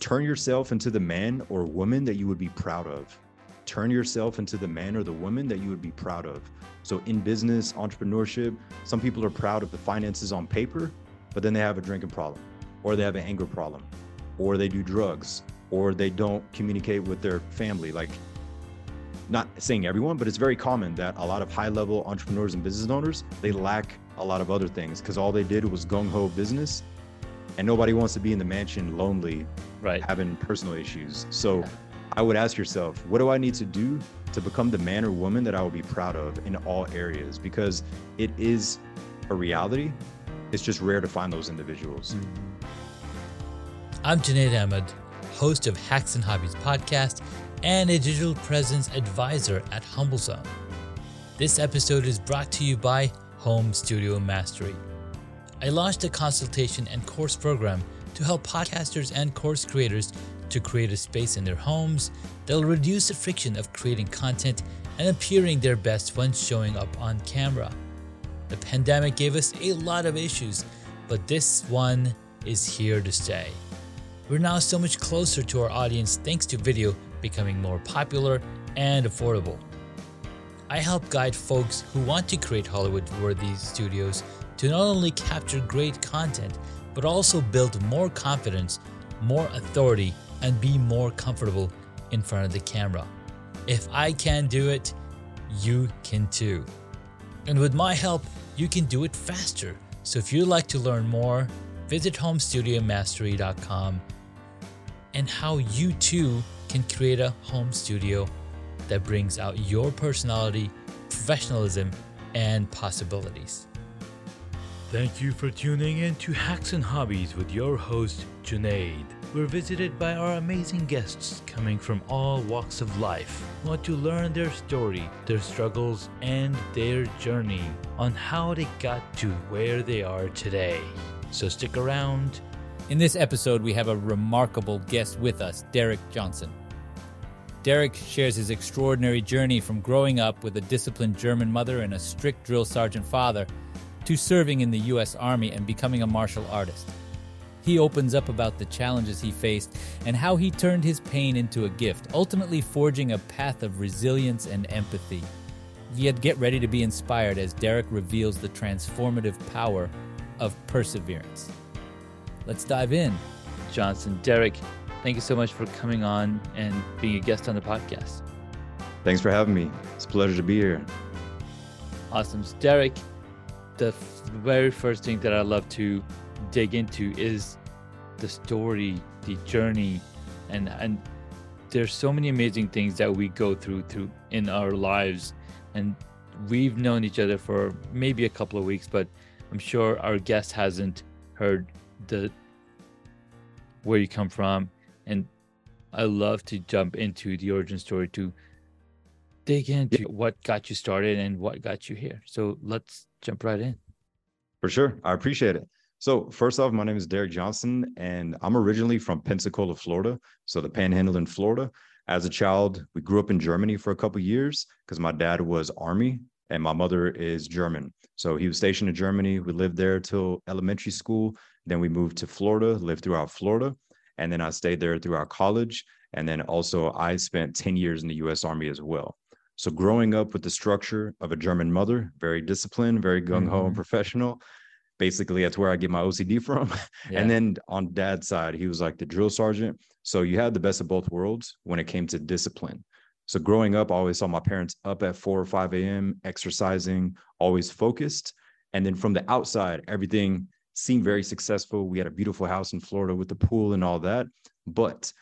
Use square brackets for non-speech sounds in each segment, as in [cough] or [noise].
turn yourself into the man or woman that you would be proud of. Turn yourself into the man or the woman that you would be proud of. So, in business, entrepreneurship, some people are proud of the finances on paper, but then they have a drinking problem, or they have an anger problem, or they do drugs, or they don't communicate with their family. Like, not saying everyone, but it's very common that a lot of high level entrepreneurs and business owners, they lack a lot of other things because all they did was gung ho business and nobody wants to be in the mansion lonely, right? Having personal issues. So I would ask yourself, what do I need to do to become the man or woman that I will be proud of in all areas? Because it is a reality. It's just rare to find those individuals. Mm-hmm. I'm Junaid Ahmed, host of Hacks and Hobbies podcast and a digital presence advisor at HumbleZone. This episode is brought to you by Home Studio Mastery. I launched a consultation and course program to help podcasters and course creators to create a space in their homes that'll reduce the friction of creating content and appearing their best when showing up on camera. The pandemic gave us a lot of issues, but this one is here to stay. We're now so much closer to our audience thanks to video becoming more popular and affordable. I help guide folks who want to create Hollywood worthy studios to not only capture great content, but also build more confidence, more authority, and be more comfortable in front of the camera. If I can do it, you can too. And with my help, you can do it faster. So if you'd like to learn more, visit homestudiomastery.com and how you too can create a home studio that brings out your personality, professionalism, and possibilities. Thank you for tuning in to Hacks and Hobbies with your host, Junaid. We're visited by our amazing guests coming from all walks of life. Want to learn their story, their struggles, and their journey on how they got to where they are today. So stick around. In this episode, we have a remarkable guest with us, Derick Johnson. Derick shares his extraordinary journey from growing up with a disciplined German mother and a strict drill sergeant father to serving in the U.S. Army and becoming a martial artist. He opens up about the challenges he faced and how he turned his pain into a gift, ultimately forging a path of resilience and empathy. Yet get ready to be inspired as Derick reveals the transformative power of perseverance. Let's dive in. Johnson, Derick, thank you so much for coming on and being a guest on the podcast. Thanks for having me. It's a pleasure to be here. Awesome. So Derick, the very first thing that I love to dig into is the story, the journey, and and there's so many amazing things that we go through through in our lives, and we've known each other for maybe a couple of weeks, but I'm sure our guest hasn't heard the where you come from and I love to jump into the origin story to dig into yeah. what got you started and what got you here. So let's jump right in. For sure. I appreciate it. So, first off, my name is Derick Johnson, and I'm originally from Pensacola, Florida. So, the panhandle in Florida. As a child, we grew up in Germany for a couple years because my dad was Army and my mother is German. So, he was stationed in Germany. We lived there till elementary school. Then we moved to Florida, lived throughout Florida. And then I stayed there throughout college. And then also, I spent 10 years in the US Army as well. So, growing up with the structure of a German mother, very disciplined, very gung ho mm-hmm. and professional, basically, that's where I get my OCD [laughs] from. Yeah. And then on dad's side, he was like the drill sergeant. So, you had the best of both worlds when it came to discipline. So, growing up, I always saw my parents up at 4 or 5 a.m., exercising, always focused. And then from the outside, everything seemed very successful. We had a beautiful house in Florida with the pool and all that, but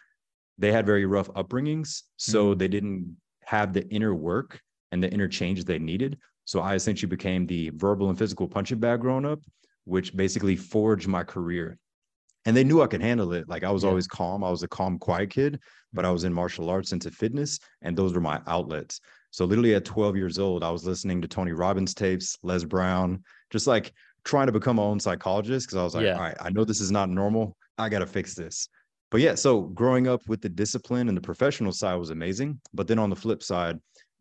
they had very rough upbringings. So mm-hmm. they didn't have the inner work and the inner change they needed. So I essentially became the verbal and physical punching bag growing up, which basically forged my career. And they knew I could handle it. Like I was yeah. always calm. I was a calm, quiet kid, but I was in martial arts into fitness, and those were my outlets. So literally at 12 years old, I was listening to Tony Robbins tapes, Les Brown, just like trying to become my own psychologist because I was like, yeah. all right, I know this is not normal. I got to fix this. But yeah, so growing up with the discipline and the professional side was amazing. But then on the flip side,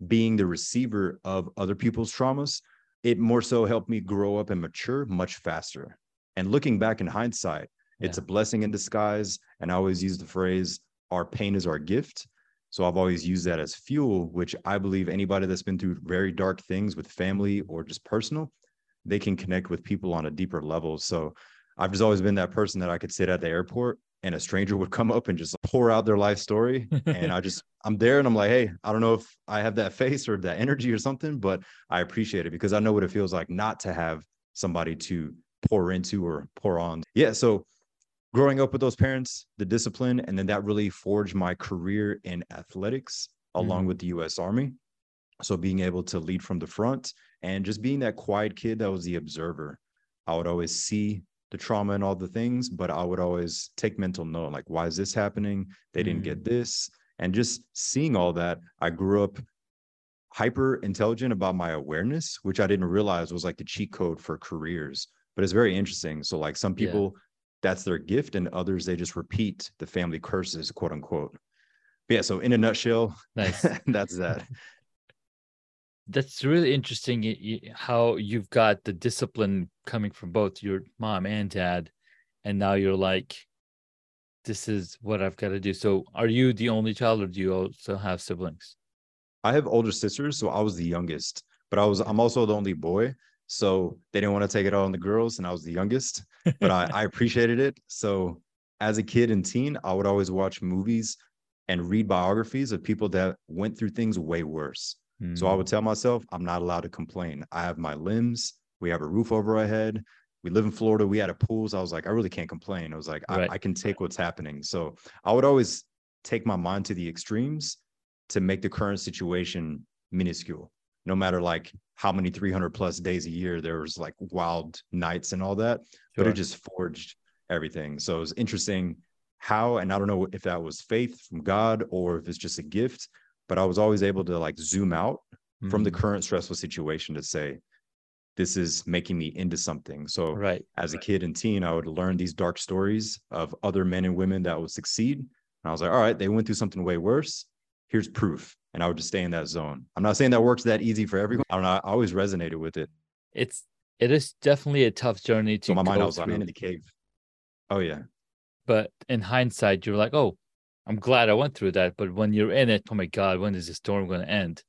being the receiver of other people's traumas, it more so helped me grow up and mature much faster. And looking back in hindsight, it's a blessing in disguise And I always use the phrase, our pain is our gift. So I've always used that as fuel, which I believe anybody that's been through very dark things with family or just personal, they can connect with people on a deeper level. So I've just always been that person that I could sit at the airport and a stranger would come up and just pour out their life story. and I just, I'm there and I'm like, hey, I don't know if I have that face or that energy or something, but I appreciate it because I know what it feels like not to have somebody to pour into or pour on. Yeah. So growing up with those parents, the discipline, and then that really forged my career in athletics along Mhm. with the US Army. So being able to lead from the front and just being that quiet kid that was the observer. I would always see the trauma and all the things, but I would always take mental note like, why is this happening? They didn't get mm. this. And just seeing all that, I grew up hyper intelligent about my awareness, which I didn't realize was like the cheat code for careers. But it's very interesting. So, like some Yeah. people, that's their gift, and others, they just repeat the family curses, quote unquote. But yeah. So, in a nutshell, Nice. [laughs] that's that. That's really interesting how you've got the discipline coming from both your mom and dad, and now you're like, this is what I've got to do. So, are you the only child, or do you also have siblings? I have older sisters, so I was the youngest, but I was I'm also the only boy. So they didn't want to take it all on the girls, and I was the youngest, but I, I [laughs] appreciated it. So as a kid and teen, I would always watch movies and read biographies of people that went through things way worse. So I would hmm. tell myself, I'm not allowed to complain. I have my limbs. We have a roof over our head. We live in Florida. We had a pool. So I was like, I really can't complain. I was like, Right. I, I can take what's happening. So I would always take my mind to the extremes to make the current situation minuscule. No matter like how many 300 plus days a year, there was like wild nights and all that, but it just forged everything. So it was interesting how, and I don't know if that was faith from God or if it's just a gift, but I was always able to like zoom out from the Mm, current stressful situation to say, this is making me into something. So right. as a kid and teen, I would learn these dark stories of other men and women that would succeed. And I was like, all right, they went through something way worse. Here's proof. And I would just stay in that zone. I'm not saying that works that easy for everyone. I don't know. I always resonated with it. It's it is definitely a tough journey to So my mind, I was like, I'm in the cave. Oh yeah. but in hindsight, you're like, oh, I'm glad I went through that. But when you're in it, oh my God, when is the storm going to end?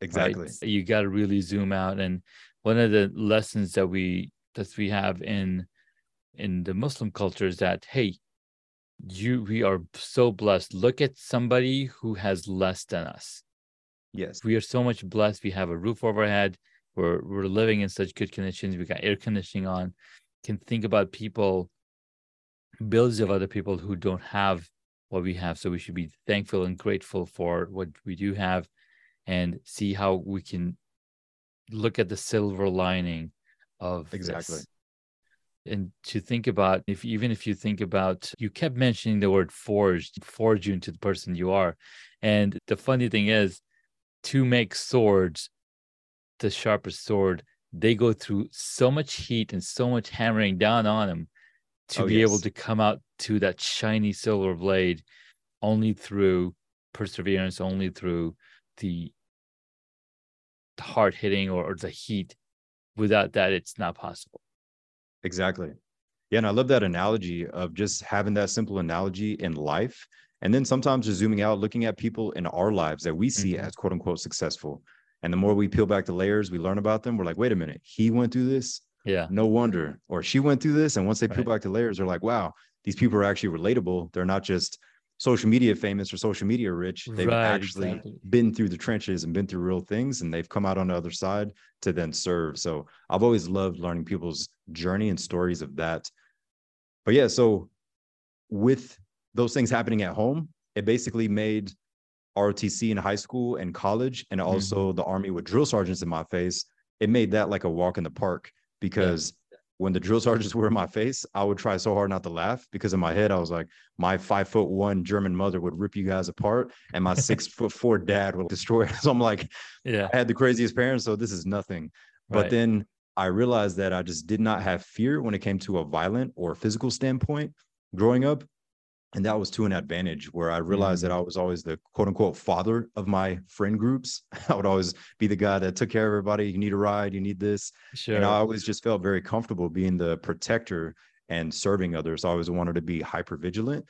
right? Exactly. You got to really zoom out. And one of the lessons that we that we have in in the Muslim culture is that hey, you we are so blessed. Look at somebody who has less than us. Yes. We are so much blessed. We have a roof over our head. We're we're living in such good conditions. We got air conditioning on. Can think about people, billions of other people who don't have what we have. So we should be thankful and grateful for what we do have, and see how we can look at the silver lining of Exactly. this. And to think about if even if you think about you kept mentioning the word forged, forge you into the person you are. And the funny thing is, to make swords, the sharpest sword, they go through so much heat and so much hammering down on them to Oh, be able to come out to that shiny silver blade only through perseverance, only through the, the hard hitting or, or the heat. Without that, it's not possible. Exactly. Yeah. And I love that analogy of just having that simple analogy in life. And then sometimes just zooming out, looking at people in our lives that we see Mhm. as quote unquote successful. And the more we peel back the layers, we learn about them. We're like, wait a minute, he went through this. Yeah. No wonder. Or she went through this. And once they peel Right. back the layers, they're like, wow, these people are actually relatable. They're not just social media famous or social media rich. They've Right, actually exactly. been through the trenches and been through real things and they've come out on the other side to then serve. So I've always loved learning people's journey and stories of that. But yeah, so with those things happening at home, it basically made ROTC in high school and college, and also mm-hmm. the army with drill sergeants in my face. It made that like a walk in the park because when the drill sergeants [laughs] were in my face, I would try so hard not to laugh because in my head I was like, my five foot one German mother would rip you guys apart, and my [laughs] six foot four dad would destroy. it. [laughs] So I'm like, Yeah. I had the craziest parents, so this is nothing. But Right. then I realized that I just did not have fear when it came to a violent or physical standpoint growing up. And that was to an advantage where I realized that I was always the quote unquote father of my friend groups. [laughs] I would always be the guy that took care of everybody. You need a ride, you need this. Sure. And I always just felt very comfortable being the protector and serving others. I always wanted to be hyper vigilant.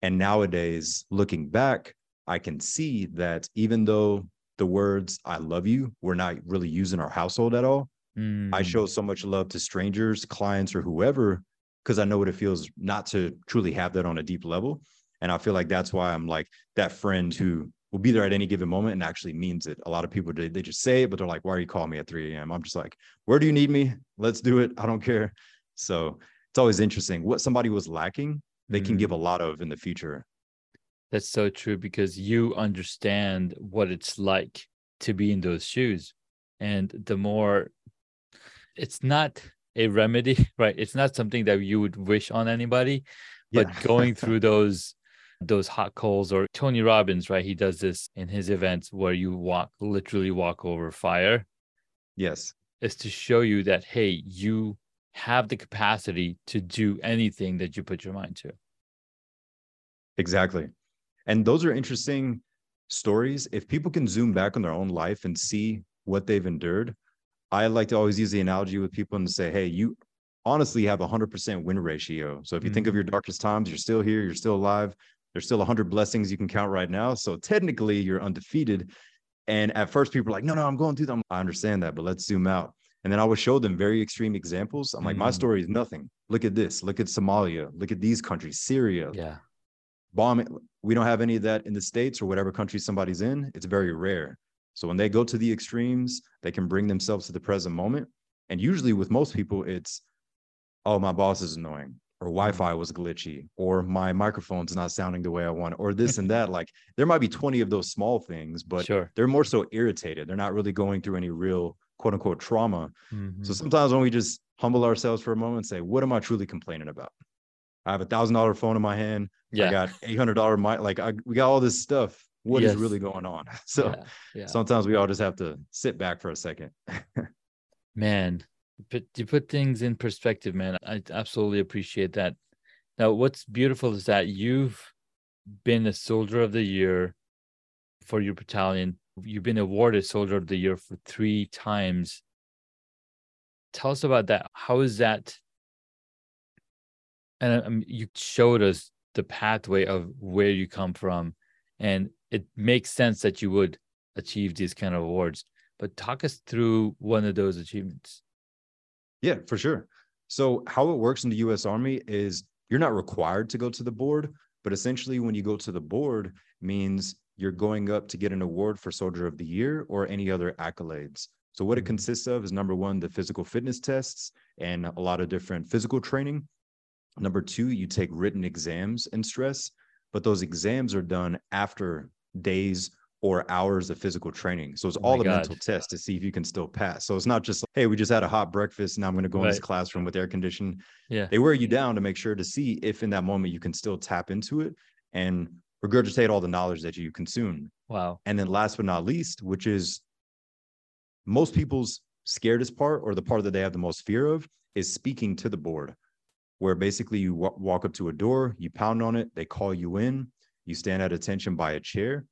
And nowadays, looking back, I can see that even though the words I love you we're not really used in our household at all, Mm. I show so much love to strangers, clients, or whoever, because I know what it feels not to truly have that on a deep level. And I feel like that's why I'm like that friend who will be there at any given moment and actually means it. A lot of people they, they just say it, but they're like, "Why are you calling me at 3 a.m.?" I'm just like, "Where do you need me? Let's do it. I don't care." So it's always interesting what somebody was lacking. They can Mm. give a lot of in the future. That's so true because you understand what it's like to be in those shoes. And the more it's not a remedy, [laughs] right? It's not something that you would wish on anybody, but Yeah. going [laughs] through those those hot coals or Tony Robbins, right? He does this in his events where you walk literally walk over fire yes, is to show you that hey, you have the capacity to do anything that you put your mind to. exactly. And those are interesting stories. If people can zoom back on their own life and see what they've endured, I like to always use the analogy with people and say, hey, you honestly have a 100% win ratio. So if you think of your darkest times, you're still here, you're still alive. There's still 100 blessings you can count right now. So technically, you're undefeated. And at first, people are like, no, no, I'm going through them. I understand that, but let's zoom out. And then I would show them very extreme examples. I'm like, my Mm. story is nothing. Look at this. Look at Somalia. Look at these countries, Syria, Yeah. bombing. We don't have any of that in the States or whatever country somebody's in. It's very rare. So when they go to the extremes, they can bring themselves to the present moment. And usually with most people, it's, oh, my boss is annoying, or Wi-Fi was glitchy, or my microphone's not sounding the way I want, or this and that. Like there might be 20 of those small things, but sure. they're more so irritated. They're not really going through any real quote unquote trauma. So Mhm. sometimes when we just humble ourselves for a moment and say, what am I truly complaining about? I have a thousand dollar phone in my hand. yeah. I got eight hundred dollar mic. Like I, we got all this stuff. What is Yes. really going on? [laughs] So yeah. yeah. sometimes we all just have to sit back for a second. [laughs] Man, but you put things in perspective, man. I absolutely appreciate that. Now, what's beautiful is that you've been a soldier of the year for your battalion. You've been awarded soldier of the year for three times. Tell us about that. How is that? And um, you showed us the pathway of where you come from, and it makes sense that you would achieve these kind of awards. But talk us through one of those achievements. Yeah, for sure. So how it works in the US Army is you're not required to go to the board, but essentially when you go to the board means you're going up to get an award for Soldier of the Year or any other accolades. So what it Mhm. consists of is number one, the physical fitness tests and a lot of different physical training. Number two, you take written exams and stress, but those exams are done after days or hours of physical training. So it's Oh all a God. mental test to see if you can still pass. So it's not just, hey, we just had a hot breakfast. Now I'm going to go in this classroom with air conditioning. Yeah. They wear you down to make sure to see if in that moment you can still tap into it and regurgitate all the knowledge that you consume. Wow. And then last but not least, which is most people's scaredest part or the part that they have the most fear of is speaking to the board, where basically you wa- walk up to a door, you pound on it, they call you in, you stand at attention by a chair,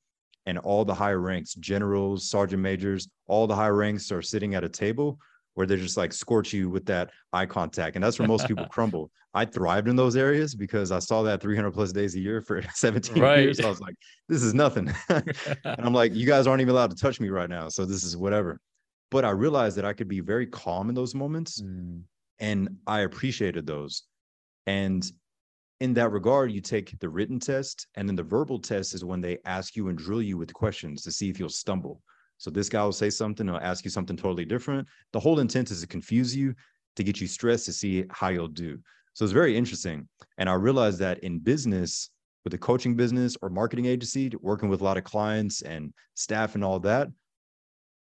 and all the higher ranks, generals, sergeant majors, all the higher ranks are sitting at a table where they just like scorch you with that eye contact. And that's where most people [laughs] crumble. I thrived in those areas because I saw that 300 plus days a year for [laughs] 17 Right. years. I was like, this is nothing. [laughs] and I'm like, you guys aren't even allowed to touch me right now. So this is whatever. But I realized that I could be very calm in those moments Mm, and I appreciated those. And in that regard, you take the written test, and then the verbal test is when they ask you and drill you with questions to see if you'll stumble. So this guy will say something, he'll ask you something totally different. The whole intent is to confuse you, to get you stressed, to see how you'll do. So it's very interesting. And I realized that in business, with a coaching business or marketing agency, working with a lot of clients and staff and all that,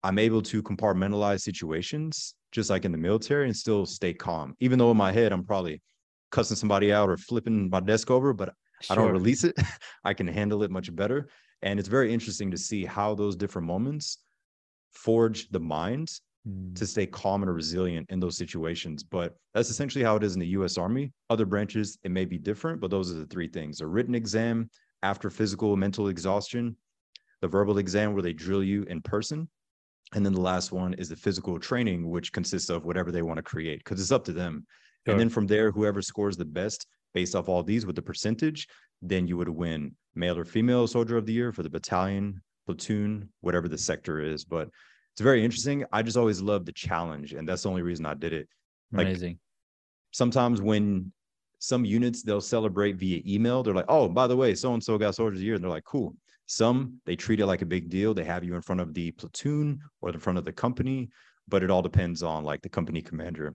I'm able to compartmentalize situations just like in the military and still stay calm. Even though in my head, I'm probably cussing somebody out or flipping my desk over, but I don't release it. [laughs] I can handle it much better. And it's very interesting to see how those different moments forge the mind Mm, to stay calm and resilient in those situations. But that's essentially how it is in the US Army. Other branches, it may be different, but those are the three things a written exam after physical, mental exhaustion, the verbal exam where they drill you in person. And then the last one is the physical training, which consists of whatever they want to create because it's up to them. And then from there, whoever scores the best based off all these with the percentage, then you would win male or female soldier of the year for the battalion, platoon, whatever the sector is. But it's very interesting. I just always love the challenge, and that's the only reason I did it. Like, Amazing. Sometimes when some units they'll celebrate via email, they're like, "Oh, by the way, so and so got soldier of the year," and they're like, "Cool." Some they treat it like a big deal. They have you in front of the platoon or in front of the company, but it all depends on like the company commander.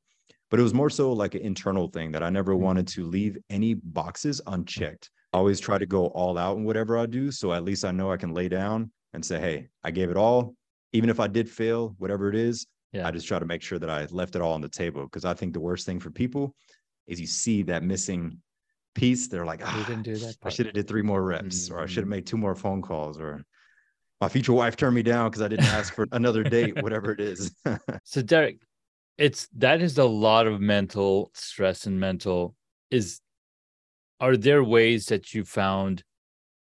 But it was more so like an internal thing that I never wanted to leave any boxes unchecked. I always try to go all out in whatever I do. So at least I know I can lay down and say, hey, I gave it all. Even if I did fail, whatever it is, Yeah. I just try to make sure that I left it all on the table. Because I think the worst thing for people is you see that missing piece. They're like, ah, didn't do that. I should have did three more reps, or I should have Mhm. made two more phone calls, or my future wife turned me down because I didn't ask for another date, [laughs] whatever it is. [laughs] So Derick, it's that is a lot of mental stress and mental is are there ways that you found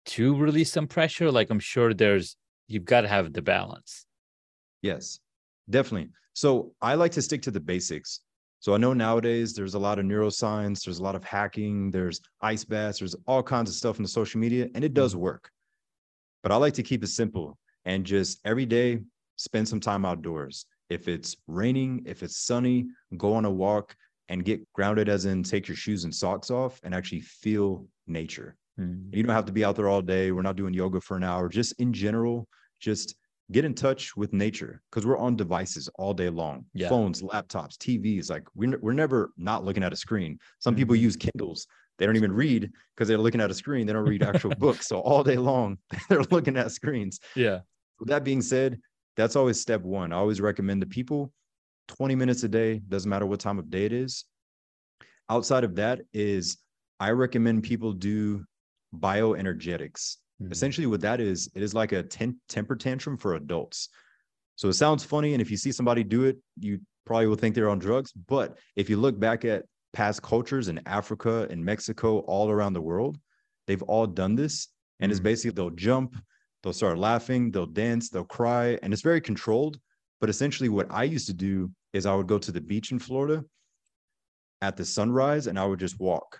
to release some pressure? Like I'm sure there's you've got to have the balance. Yes, definitely. So I like to stick to the basics. So I know nowadays there's a lot of neuroscience, there's a lot of hacking, there's ice baths, there's all kinds of stuff in the social media, and it does mm. work. But I like to keep it simple and just every day spend some time outdoors. If it's raining, if it's sunny, go on a walk and get grounded, as in take your shoes and socks off and actually feel nature. Mm. You don't have to be out there all day. We're not doing yoga for an hour. Just in general, just get in touch with nature because we're on devices all day long Yeah. phones, laptops, TVs. Like we're, we're never not looking at a screen. Some people Mhm. use Kindles. They don't even read because they're looking at a screen. They don't read actual [laughs] books. So all day long, [laughs] they're looking at screens. Yeah. With that being said, that's always step one. I always recommend to people 20 minutes a day, doesn't matter what time of day it is. Outside of that is I recommend people do bioenergetics. Mm. Essentially, what that is, it is like a ten- temper tantrum for adults. So it sounds funny. And if you see somebody do it, you probably will think they're on drugs. But if you look back at past cultures in Africa and Mexico, all around the world, they've all done this. And it's Mm. basically they'll jump, they'll start laughing, they'll dance, they'll cry, and it's very controlled. But essentially, what I used to do is I would go to the beach in Florida at the sunrise and I would just walk.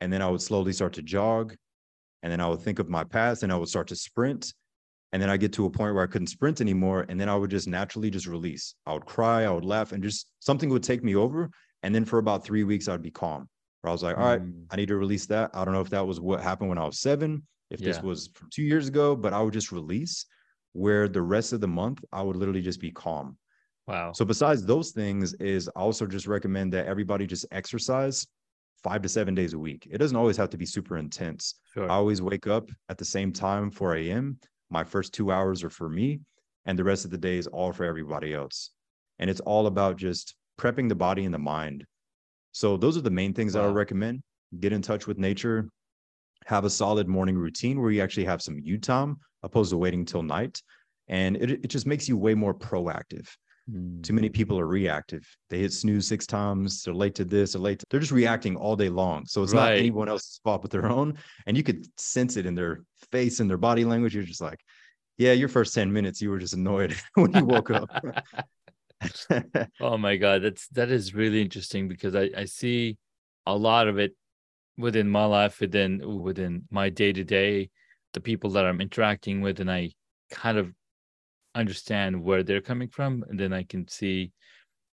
And then I would slowly start to jog. And then I would think of my past and I would start to sprint. And then I get to a point where I couldn't sprint anymore. And then I would just naturally just release. I would cry, I would laugh, and just something would take me over. And then for about three weeks, I'd be calm. Where I was like, all right, Mm. I need to release that. I don't know if that was what happened when I was seven, if this was from two years ago, but I would just release where the rest of the month I would literally just be calm. Wow. So besides those things, is I also just recommend that everybody just exercise five to seven days a week. It doesn't always have to be super intense. sure. I always wake up at the same time, 4 a.m. My first two hours are for me, and the rest of the day is all for everybody else. And it's all about just prepping the body and the mind. So those are the main things that I would recommend. Get in touch with nature, have a solid morning routine where you actually have some you time opposed to waiting till night. And it, it just makes you way more proactive. Mm. Too many people are reactive. They hit snooze six times. They're late to this. They're late. To, they're just reacting all day long. So it's not anyone else's fault but their own. And you could sense it in their face and their body language. You're just like, yeah, your first 10 minutes, you were just annoyed [laughs] when you woke up. [laughs] Oh my God, that's that is really interesting because I, I see a lot of it within my life, within within my day to day, the people that I'm interacting with, and I kind of understand where they're coming from, and then I can see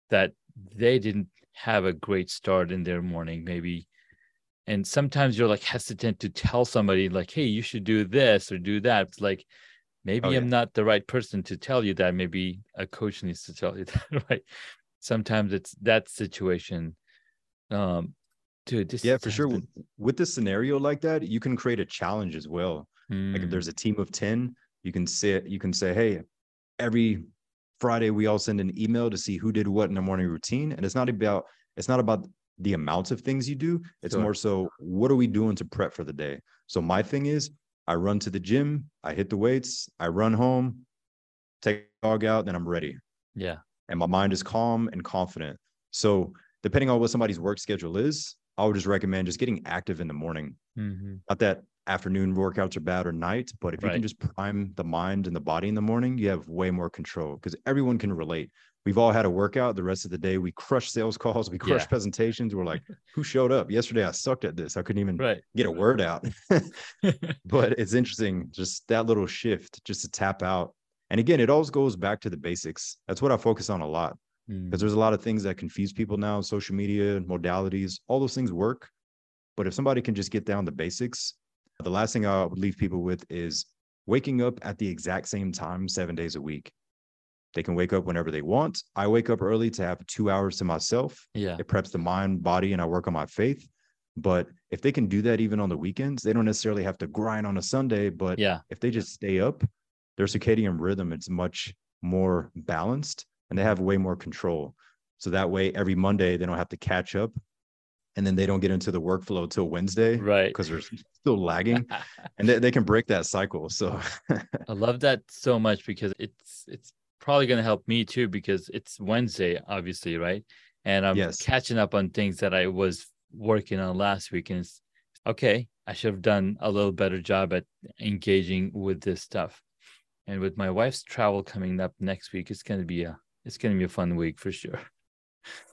that they didn't have a great start in their morning, maybe. And sometimes you're like hesitant to tell somebody like, "Hey, you should do this or do that." It's like maybe Oh, I'm not the right person to tell you that. Maybe a coach needs to tell you [laughs] that, right? Sometimes it's that situation. Um, dude, this yeah, for sure. been- With this scenario like that, you can create a challenge as well. Like if Mm, there's a team of 10, you can say you can say, hey, every Friday we all send an email to see who did what in the morning routine. And it's not about it's not about the amounts of things you do. It's Sure. more so what are we doing to prep for the day? So my thing is I run to the gym, I hit the weights, I run home, take the dog out, then I'm ready. yeah, And my mind is calm and confident. So depending on what somebody's work schedule is, I would just recommend just getting active in the morning mhm, not that afternoon workouts are bad or night, but if you can just prime the mind and the body in the morning, you have way more control because everyone can relate. We've all had a workout. The rest of the day, we crush sales calls, we crush Yeah. presentations. We're like, [laughs] who showed up yesterday? I sucked at this. I couldn't even Right. get a word out. [laughs] [laughs] but it's interesting, just that little shift, just to tap out. And again, it always goes back to the basics. That's what I focus on a lot because there's mm. a lot of things that confuse people now social media modalities all those things work but if somebody can just get down the basics the last thing i would leave people with is waking up at the exact same time seven days a week they can wake up whenever they want i wake up early to have two hours to myself yeah. it preps the mind body and i work on my faith but if they can do that even on the weekends they don't necessarily have to grind on a sunday but Yeah. if they just stay up, their circadian rhythm it's much more balanced and they have way more control. So that way every Monday they don't have to catch up and then they don't get into the workflow till Wednesday Right. because they're still lagging [laughs] and they, they can break that cycle. So I love that so much because it's it's probably going to help me too because it's Wednesday, obviously, right? And I'm Yes. catching up on things that I was working on last week, and it's okay. I should have done a little better job at engaging with this stuff. And with my wife's travel coming up next week, it's going to be a it's going to be a fun week for sure.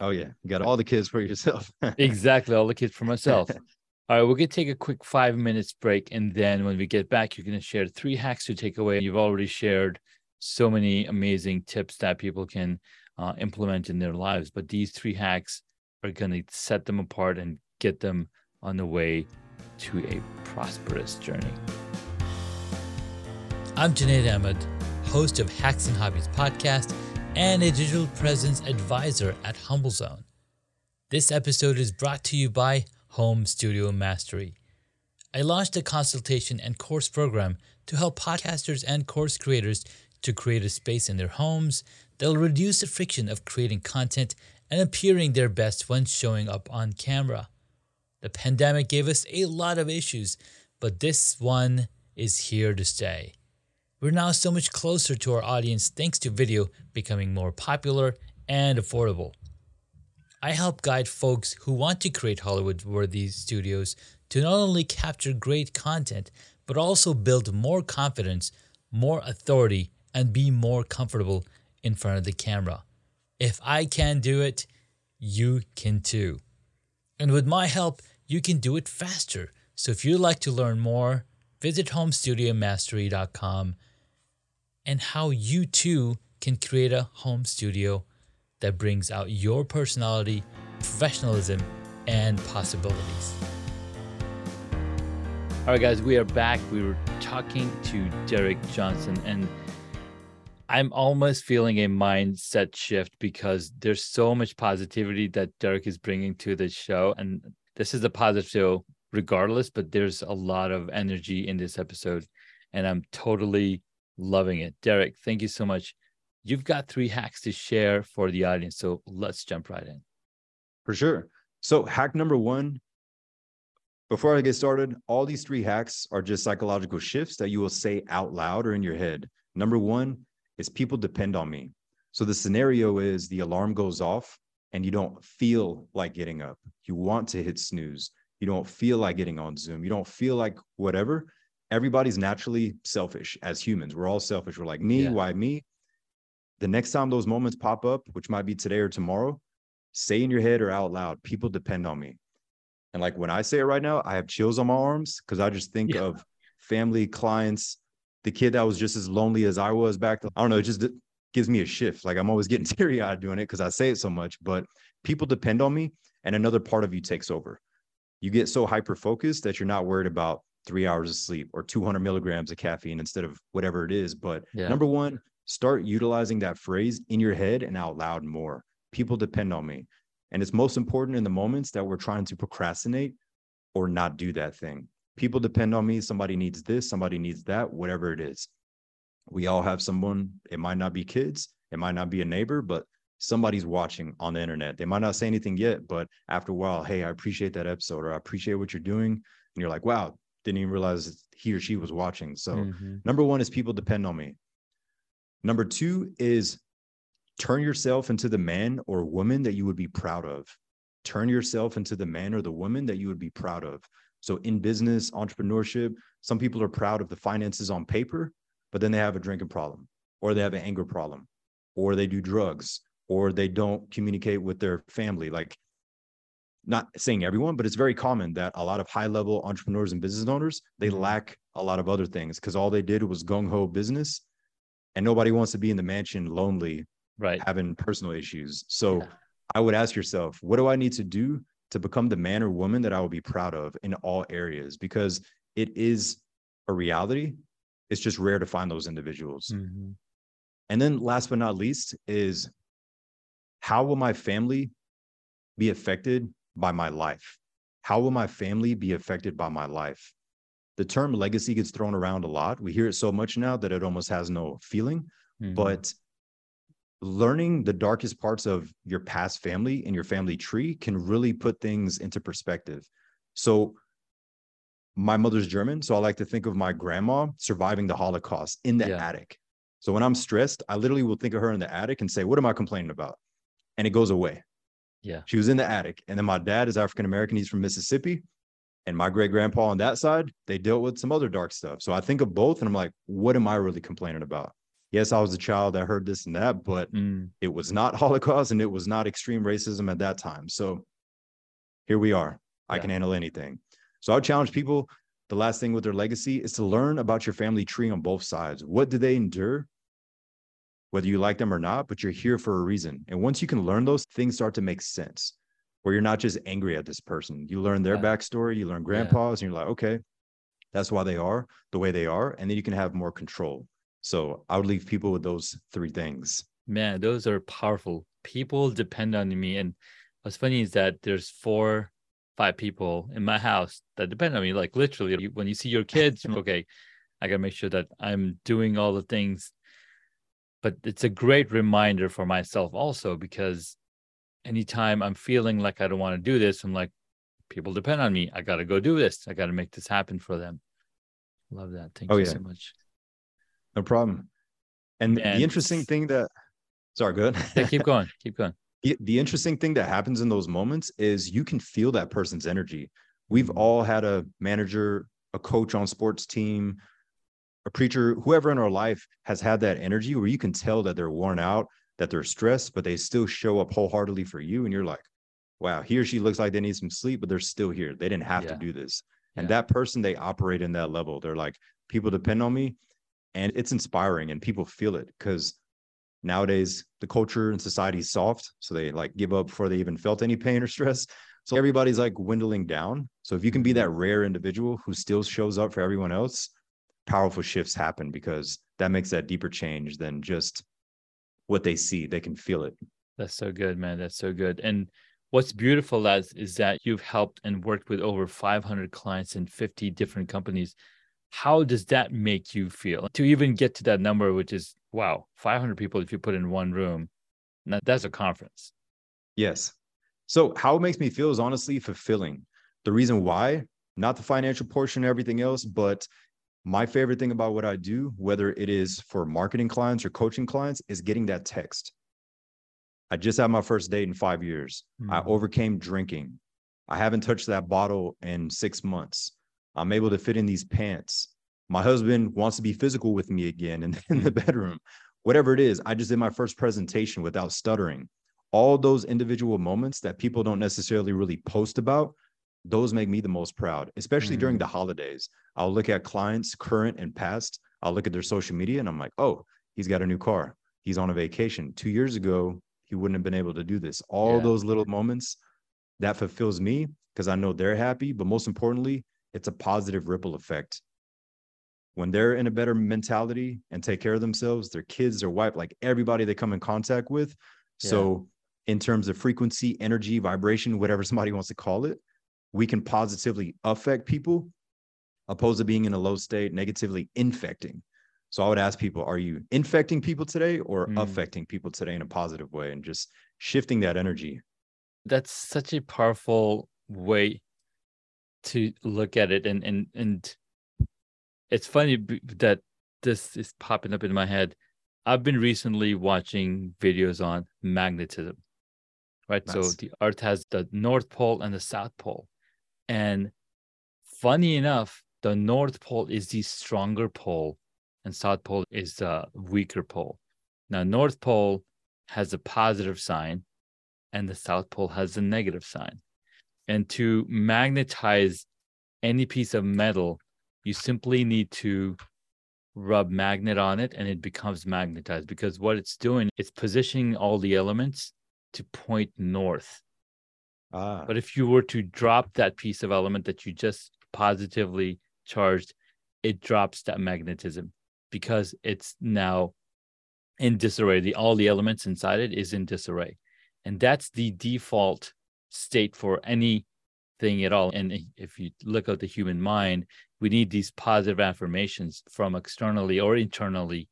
oh yeah, you got all the kids for yourself. [laughs] exactly, all the kids for myself. [laughs] All right, we're gonna take a quick five minutes break, and then when we get back, you're gonna share three hacks to take away. You've already shared so many amazing tips that people can uh, implement in their lives, but these three hacks are gonna set them apart and get them on the way to a prosperous journey. I'm Junaid Ahmed, host of Hacks and Hobbies podcast and a digital presence advisor at HumbleZone. This episode is brought to you by Home Studio Mastery. I launched a consultation and course program to help podcasters and course creators to create a space in their homes that'll reduce the friction of creating content and appearing their best when showing up on camera. The pandemic gave us a lot of issues, but this one is here to stay. We're now so much closer to our audience thanks to video becoming more popular and affordable. I help guide folks who want to create Hollywood worthy studios to not only capture great content, but also build more confidence, more authority, and be more comfortable in front of the camera. If I can do it, you can too. And with my help, you can do it faster. So if you'd like to learn more, visit homestudiomastery.com and how you too can create a home studio that brings out your personality, professionalism, and possibilities. All right, guys, we are back. We were talking to Derick Johnson, and I'm almost feeling a mindset shift because there's so much positivity that Derick is bringing to the show. And this is a positive show regardless, but there's a lot of energy in this episode, and I'm totally loving it. Derick, thank you so much. You've got three hacks to share for the audience. So let's jump right in. For sure. So, hack number one, before I get started, all these three hacks are just psychological shifts that you will say out loud or in your head. Number one is people depend on me. So, the scenario is the alarm goes off and you don't feel like getting up. You want to hit snooze. You don't feel like getting on Zoom. You don't feel like whatever. Everybody's naturally selfish as humans. We're all selfish. We're like, me, Yeah. why me? The next time those moments pop up, which might be today or tomorrow, say in your head or out loud, people depend on me. And like when I say it right now, I have chills on my arms because I just think Yeah. of family, clients, the kid that was just as lonely as I was back then. I don't know, it just gives me a shift. Like I'm always getting [laughs] teary eyed doing it because I say it so much, but people depend on me and another part of you takes over. You get so hyper focused that you're not worried about three hours of sleep or 200 milligrams of caffeine instead of whatever it is. But Yeah. number one, start utilizing that phrase in your head and out loud more. People depend on me. And it's most important in the moments that we're trying to procrastinate or not do that thing. People depend on me. Somebody needs this, somebody needs that, whatever it is. We all have someone, it might not be kids, it might not be a neighbor, but somebody's watching on the internet. They might not say anything yet, but after a while, hey, I appreciate that episode or I appreciate what you're doing. And you're like, wow, didn't even realize he or she was watching. So, Mhm. number one is people depend on me. Number two is turn yourself into the man or woman that you would be proud of. Turn yourself into the man or the woman that you would be proud of. So in business, entrepreneurship, some people are proud of the finances on paper, but then they have a drinking problem or they have an anger problem or they do drugs or they don't communicate with their family. Like not saying everyone, but it's very common that a lot of high level entrepreneurs and business owners, they mm-hmm. lack a lot of other things because all they did was gung ho business and nobody wants to be in the mansion lonely, right? Having personal issues. So yeah. I would ask yourself, what do I need to do to become the man or woman that I will be proud of in all areas? Because it is a reality. It's just rare to find those individuals. Mm-hmm. And then last but not least is how will my family be affected by my life? How will my family be affected by my life? The term legacy gets thrown around a lot. We hear it so much now that it almost has no feeling. Mm-hmm. But learning the darkest parts of your past family and your family tree can really put things into perspective. So, my mother's German. So, I like to think of my grandma surviving the Holocaust in the yeah. attic. So, when I'm stressed, I literally will think of her in the attic and say, What am I complaining about? And it goes away. Yeah. She was in the attic. And then my dad is African American. He's from Mississippi. And my great grandpa on that side, they dealt with some other dark stuff. So I think of both and I'm like, what am I really complaining about? Yes, I was a child that heard this and that, but mm. it was not [laughs] Holocaust and it was not extreme racism at that time. So here we are. Yeah. I can handle anything. So I would challenge people. The last thing with their legacy is to learn about your family tree on both sides. What do they endure? Whether you like them or not, but you're here for a reason. And once you can learn those, things start to make sense where you're not just angry at this person. You learn their yeah. backstory, you learn grandpa's, yeah. and you're like, okay, that's why they are the way they are. And then you can have more control. So I would leave people with those three things. Man, those are powerful. People depend on me. And what's funny is that there's four, five people in my house that depend on me. Like literally, when you see your kids, okay, I got to make sure that I'm doing all the things but it's a great reminder for myself also because anytime I'm feeling like I don't want to do this, I'm like, people depend on me. I got to go do this. I got to make this happen for them. Love that. Thank oh, you yeah. so much. No problem. And, and the interesting thing that, sorry, good. yeah, keep going. [laughs] Keep going. The, the interesting thing that happens in those moments is you can feel that person's energy. We've mm-hmm. all had a manager, a coach on sports team, a preacher, whoever in our life has had that energy where you can tell that they're worn out, that they're stressed, but they still show up wholeheartedly for you. And you're like, wow, he or she looks like they need some sleep, but they're still here. They didn't have yeah. to do this. And yeah. that person, they operate in that level. They're like, people depend on me. And it's inspiring and people feel it because nowadays the culture and society is soft. So they like give up before they even felt any pain or stress. So everybody's like dwindling down. So if you can be mm-hmm. that rare individual who still shows up for everyone else, powerful shifts happen because that makes that deeper change than just what they see. They can feel it. That's so good, man. That's so good. And what's beautiful, is that you've helped and worked with over 500 clients in 50 different companies. How does that make you feel to even get to that number, which is wow, 500 people if you put in one room? Now, that's a conference. Yes. So, how it makes me feel is honestly fulfilling. The reason why, not the financial portion and everything else, but my favorite thing about what I do, whether it is for marketing clients or coaching clients, is getting that text. I just had my first date in five years. Mm-hmm. I overcame drinking. I haven't touched that bottle in six months. I'm able to fit in these pants. My husband wants to be physical with me again in, in the mm-hmm. bedroom. Whatever it is, I just did my first presentation without stuttering. All those individual moments that people don't necessarily really post about, those make me the most proud, especially mm-hmm. during the holidays. I'll look at clients, current and past. I'll look at their social media and I'm like, oh, he's got a new car. He's on a vacation. Two years ago, he wouldn't have been able to do this. All yeah. those little moments that fulfills me because I know they're happy. But most importantly, it's a positive ripple effect. When they're in a better mentality and take care of themselves, their kids, their wife, like everybody they come in contact with. Yeah. So, in terms of frequency, energy, vibration, whatever [laughs] somebody wants to call it, we can positively affect people opposed to being in a low state, negatively infecting. So I would ask people, are you infecting people today or mm. affecting people today in a positive way and just shifting that energy? That's such a powerful way to look at it. And and and it's funny that this is popping up in my head. I've been recently watching videos on magnetism. Right. Nice. So the earth has the North Pole and the South Pole. And funny enough, the North Pole is the stronger pole, and South Pole is the weaker pole. Now, North Pole has a positive sign, and the South Pole has a negative sign. And to magnetize any piece of metal, you simply need to rub magnet on it and it becomes magnetized because what it's doing it's positioning all the elements to point north Ah, but if you were to drop that piece of element that you just positively charged it drops that magnetism because it's now in disarray. The all the elements inside it is in disarray. And that's the default state for anything at all. And if you look at the human mind we need these positive affirmations from externally or internally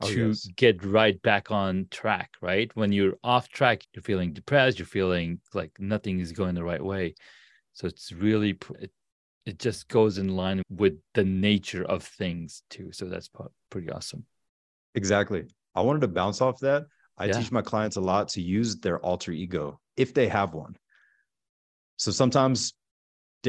Oh, to yes. get right back on track right when you're off track you're feeling depressed you're feeling like nothing is going the right way so it's really it, it just goes in line with the nature of things too so that's pretty awesome exactly. I wanted to bounce off that. I Yeah. teach my clients a lot to use their alter ego if they have one. So sometimes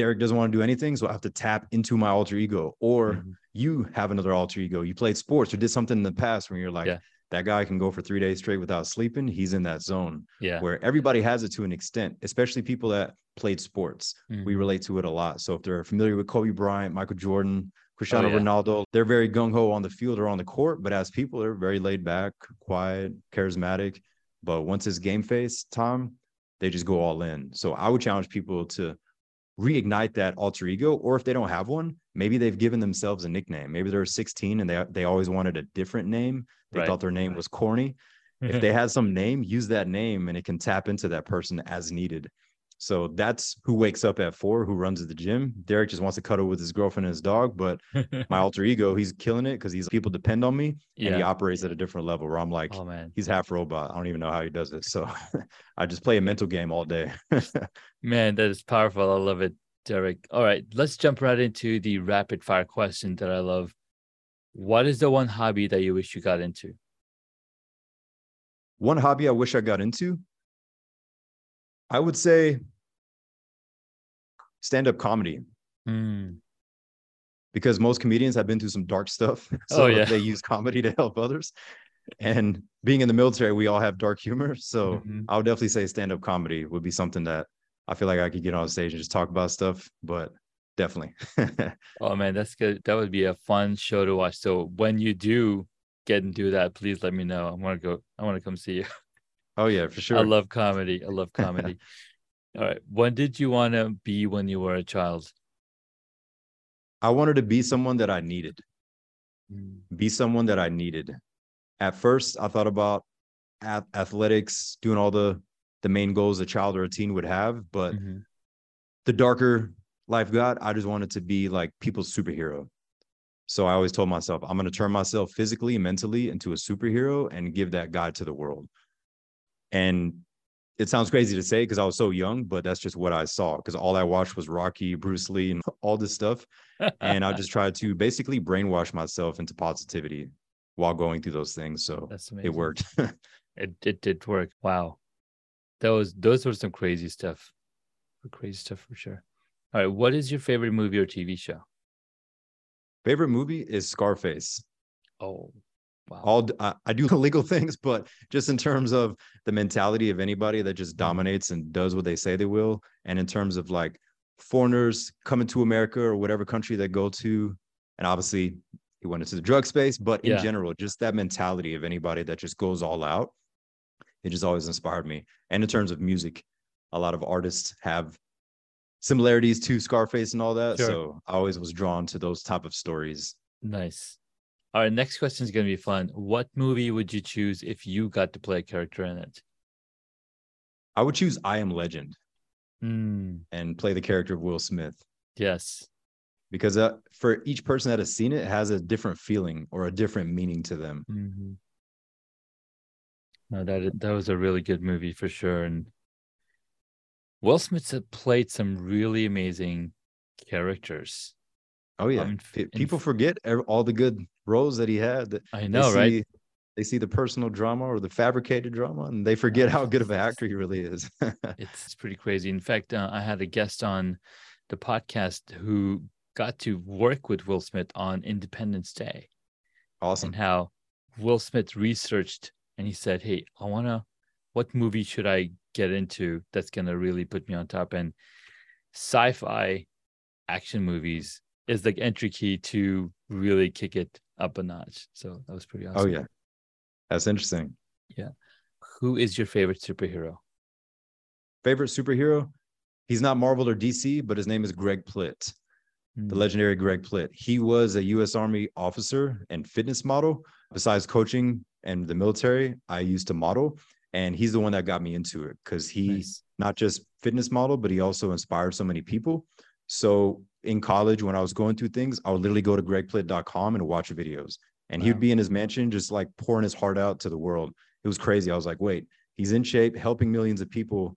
Derick doesn't want to do anything, so I have to tap into my alter ego. Or Mhm. you have another alter ego. You played sports or did something in the past where you're like, Yeah. that guy can go for three days straight without sleeping. He's in that zone yeah where everybody has it to an extent, especially people that played sports. We Mhm. relate to it a lot. So if they're familiar with Kobe Bryant, Michael Jordan, Cristiano Oh, yeah. Ronaldo, they're very gung ho on the field or on the court, but as people, they're very laid back, quiet, charismatic. But once it's game face time, they just go all in. So I would challenge people to reignite that alter ego, or if they don't have one, maybe they've given themselves a nickname. Maybe they're 16 and they they always wanted a different name. They Right. thought their name was corny. If [laughs] they had some name, use that name and it can tap into that person as needed. So that's who wakes up at four, who runs at the gym. Derick just wants to cuddle with his girlfriend and his dog, but [laughs] my alter ego, he's killing it because he's people depend on me and he operates at a different level where I'm like, oh man he's half robot. I don't even know how he does it. So [laughs] I just play a mental game all day. [laughs] Man, that is powerful. I love it, Derick. All right, let's jump right into the rapid fire question that I love. What is the one hobby that you wish you got into? One hobby I wish I got into, I would say stand up comedy Hmm. because most comedians have been through some dark stuff. [laughs] So Oh, yeah. they use comedy to help others. And being in the military, we all have dark humor. So Mhm. I would definitely say stand up comedy would be something that I feel like I could get on stage and just talk about stuff, but definitely. [laughs] Oh man, that's good. That would be a fun show to watch. So when you do get into that, please let me know. I want to go. I want to come see you. oh, yeah, for sure. I love comedy. I love [laughs] comedy. All right. When did you want to be when you were a child? I wanted to be someone that I needed. be someone that I needed. At first, I thought about ath- athletics, doing all the the main goals a child or a teen would have, but Mhm. the darker life got, I just wanted to be like people's superhero. So I always told myself, I'm going to turn myself physically and mentally into a superhero and give that guide to the world. And it sounds crazy to say because I was so young, but that's just what I saw because all I watched was Rocky, Bruce Lee, and [laughs] all this stuff and I just [laughs] tried to basically brainwash myself into positivity while going through those things. So That's amazing. it worked. [laughs] It it did work. Wow. That was those were some crazy stuff. Crazy stuff for sure. All right. What is your favorite movie or TV show? Favorite movie is Scarface. Oh, wow. All I, I do [laughs] illegal things, but just in terms of the mentality of anybody that just mm-hmm. dominates and does what they say they will, and in terms of like foreigners coming to America or whatever country they go to, and obviously he went into the drug space, but in Yeah. general, just that mentality of anybody that just goes all out, it just always inspired me. And in terms of music, a lot of artists have similarities to Scarface and all that. Sure. So I always was drawn to those type of stories. Nice. All right. Next question is going to be fun. What movie would you choose if you got to play a character in it? I would choose I Am Legend Hmm. and play the character of Will Smith yes. because uh, for each person that has seen it, it has a different feeling or a different meaning to them. Mhm. No, that that was a really good movie for sure. And Will Smith played some really amazing characters. Oh yeah, Um, Pe- in- people forget all the good roles that he had. that I they know, right? They see the personal drama or the fabricated drama, and they forget how good of an actor he really is. [laughs] It's pretty crazy. In fact, uh, I had a guest on the podcast who got to work with Will Smith on Independence Day. Awesome. And how Will Smith researched and he said, Hey, I want to, what movie should I get into that's going to really put me on top? And sci fi action movies is the entry key to really kick it up a notch. So that was pretty awesome. Oh yeah. That's interesting. Yeah, who is your favorite superhero? Favorite superhero? He's not Marvel or DC, but his name is Greg Plitt, the Mm, legendary Greg Plitt. He was a U.S. Army officer and fitness model. Besides coaching and the military, I used to model, and he's the one that got me into it because he's nice. not just fitness model, but he also inspired so many people. So in college, when I was going through things, I would literally go to gregplitt.com and watch videos. And he would be in his mansion, just like pouring his heart out to the world. It was crazy. I was like, wait, he's in shape, helping millions of people.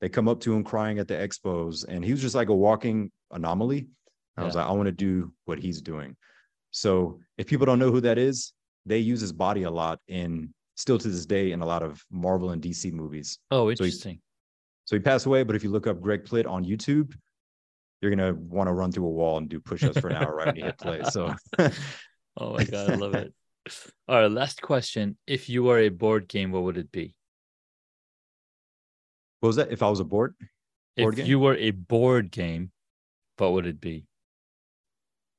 They come up to him crying at the expos, and he was just like a walking anomaly. I was like, I want to do what he's doing. So if people don't know who that is, they use his body a lot in still to this day in a lot of Marvel and DC movies. Oh, he- interesting. So he passed away, but if you look up Greg Plitt on YouTube, you're gonna want to run through a wall and do push-ups for an hour right when you hit play. So [laughs] oh my God, I love it. All right, last question. If you were a board game, what would it be? what was that? If I was a board, Board if game? you were a board game, what would it be?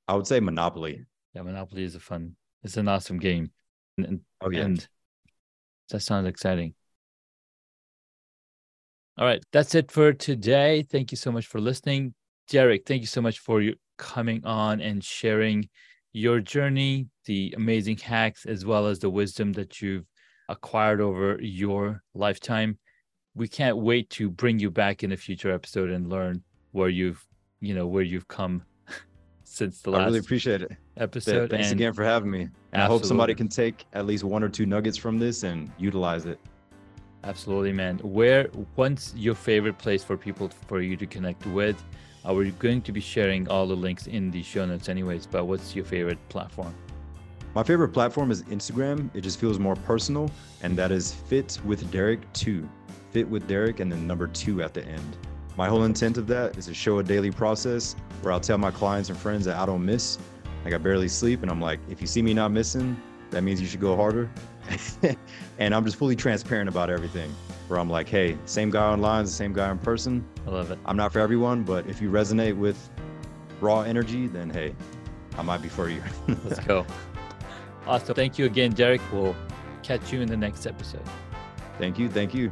I would say Monopoly. Yeah, Monopoly is a fun, it's an awesome game. And, Oh yeah. and that sounds exciting. All right, that's it for today. Thank you so much for listening. Derick, thank you so much for you coming on and sharing your journey, the amazing hacks, as well as the wisdom that you've acquired over your lifetime. We can't wait to bring you back in a future episode and learn where you've, you know, where you've come [laughs] since the last. I really appreciate it. Episode. Thanks and again for having me. I hope somebody can take at least one or two nuggets from this and utilize it. Absolutely, man. Where what's your favorite place for people for you to connect with? Uh, we're going to be sharing all the links in the show notes, anyways. But what's your favorite platform? My favorite platform is Instagram. It just feels more personal, and that is Fit with Derick Two. Fit with Derick, and then number two at the end. My whole intent of that is to show a daily process where I'll tell my clients and friends that I don't miss. Like I barely sleep, and I'm like, if you see me not missing, that means you should go harder. [laughs] and I'm just fully transparent about everything. Where I'm like, hey, same guy online, the same guy in person. I love it. I'm not for everyone, but if you resonate with raw energy, then hey, I might be for you. [laughs] Let's go. Awesome. Thank you again, Derick. We'll catch you in the next episode. thank you. Thank you.